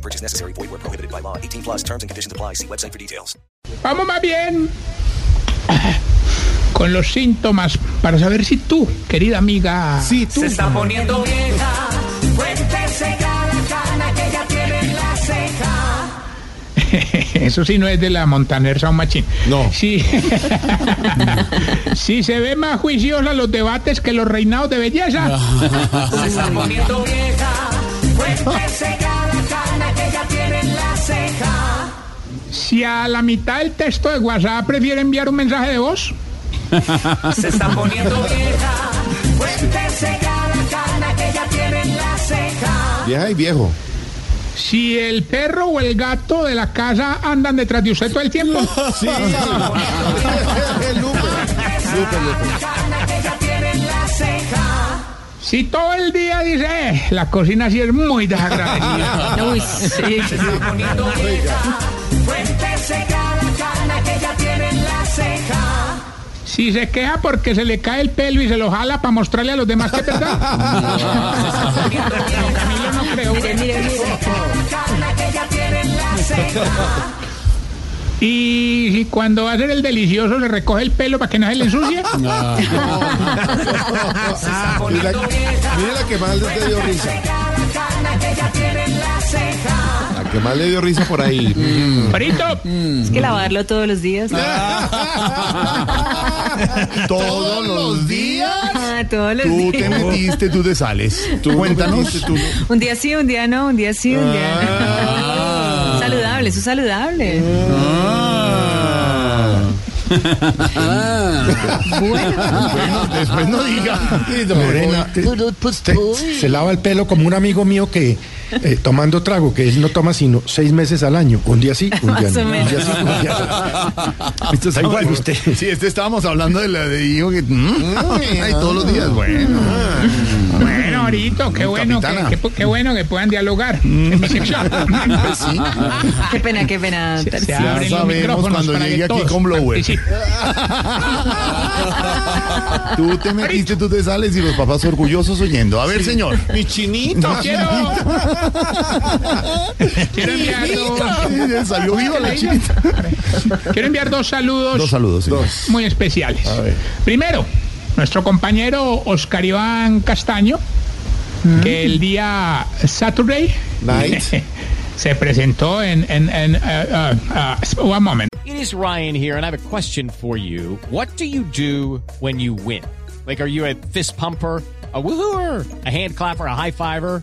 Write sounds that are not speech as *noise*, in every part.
No purchase necessary. Void where prohibited by law. 18 plus terms and conditions apply. See website for details. Vamos más bien con los síntomas para saber si tú, querida amiga, Sí, tú. Se está poniendo vieja, cuéntese cada cana que ya tiene en la ceja. *laughs* eso sí no es de la Montaner Sound Machine. No. Sí. *laughs* si se ve más juiciosa los debates que los reinados de belleza. Se está poniendo vieja, cuéntese cada ceja. Si a la mitad del texto de WhatsApp prefiere enviar un mensaje de voz. *laughs* Se está poniendo vieja, cuéntese cada cana que ya tiene en la ceja. Vieja y viejo. Si el perro o el gato de la casa andan detrás de usted todo el tiempo. *laughs* Sí. *laughs* Lupe. Lupe, Si todo el día dice, "Eh, la cocina sí es muy desagradecida. La ceja. Si se queja porque se le cae el pelo y se lo jala para mostrarle a los demás que es verdad. Camilo no creo. Cana que ya Y si cuando va a hacer el delicioso le recoge el pelo para que *laughs* no se le ensucie. Mira, mira la que más le dio risa. La que más le dio risa por ahí. Frito, Es que lavarlo todos los días. *laughs* Todos los días. Ah, todos los Tú te días. metiste, tú te sales. Tú Cuéntanos. Tú. Un día sí, un día no, un día sí, un día no. Eso es saludable. *laughs* Bueno, después no diga. Lorena, te- se lava el pelo como un amigo mío que eh, tomando trago, que él no toma sino seis meses al año. Un día sí, un día Más no. Un día sí, un día no. *laughs* Esto está igual usted. Sí, este estábamos hablando de la de hijo que. mm, ay, todos los días. Bueno. bueno, ahorita, qué bueno, que, qué- qué bueno que puedan dialogar en mi sección. Sí. Qué pena, qué pena. Se, se los sabemos cuando llegue aquí con blower. *laughs* Tú te metiste, tú te sales y los papás orgullosos oyendo. A ver, señor. Mi chinito. Quiero, *laughs* quiero enviar dos, Salió viva la chinita. quiero enviar dos saludos Dos saludos, señor. muy especiales. Primero, nuestro compañero Oscar Iván Castaño, que el día Saturday Night. *laughs* se presentó en, en, en, uh, uh, uh, one moment. It is Ryan here, and I have a question for you. What do you do when you win? Like, are you a fist pumper? A woohooer, a hand clapper, a high fiver.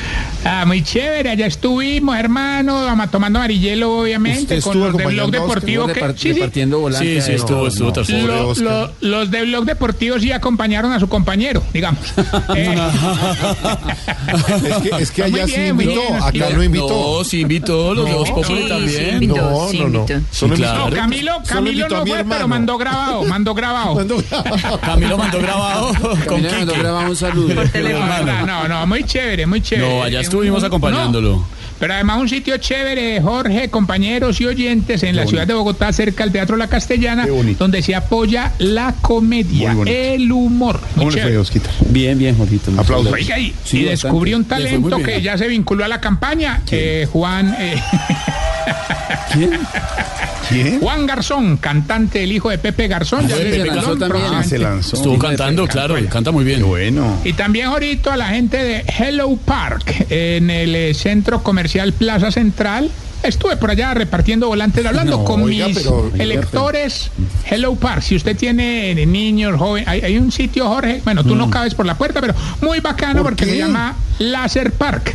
Ah, muy chévere, allá estuvimos, hermano, tomando amarillelo, obviamente, ¿Usted con los de Blog? Deportivo. que, sí, sí. Sí, sí, estuvo, estuvo tan Pobre Lo- Oscar. lo- los de Blog Deportivo sí acompañaron a su compañero, digamos. *laughs* Eh, Es que, es que Muy allá sí bien, invitó, bien, acá no invitó. No, sí invitó, los dos Sí, Populi sí, también. invitó, No, sí, no, no. Solo no. Camilo, Camilo no fue, pero mandó grabado, mandó grabado. Cuando- *laughs* Camilo mandó grabado con Quique. Por teléfono. No, no, no, muy chévere, muy chévere. No, allá estuvimos No, acompañándolo. Pero además un sitio chévere, Jorge, compañeros y oyentes, en la ciudad de Bogotá, cerca al Teatro La Castellana, donde se apoya la comedia, el humor. ¿Cómo le fue. Osquita? Bien, bien, Jorgito. Aplausos. Oiga, y, Sí, y descubrí un talento que ya se vinculó a la campaña, eh, Juan eh, *laughs* ¿Quién? ¿Quién? Juan Garzón, cantante, el hijo de Pepe Garzón. ya se Pepe vinculó Garzón también. Ah, se próximamente. lanzó. Estuvo cantando, claro, canta muy bien. Qué bueno. Y también ahorita a la gente de Hello Park en el eh, centro comercial Plaza Central, Estuve por allá repartiendo volantes, hablando No, con oiga, mis pero- electores. Hello Park, si usted tiene niños, jóvenes, hay, hay un sitio, Jorge, bueno, tú no cabes por la puerta, pero muy bacano ¿Por porque se llama Láser Park.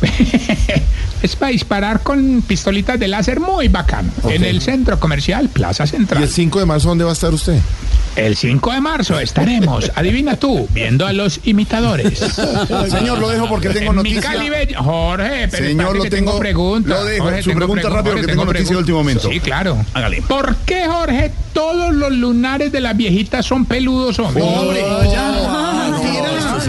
*laughs* es para disparar con pistolitas de láser muy bacano. En el centro comercial Plaza ¿Y Central. el 5 de marzo dónde va a estar usted? El 5 de marzo estaremos, *laughs* adivina tú, viendo a los imitadores. *laughs* Señor, lo dejo porque tengo noticia. Jorge, pero Señor, lo que tengo- pregunta. lo dejo. Jorge, Su tengo pregunta rápido, Jorge, que tengo noticia de pregunta. último momento. Sí, claro. Hágale. ¿Por qué, Jorge, todos los lunares de las viejitas son peludos, hombre? ¡Hombre!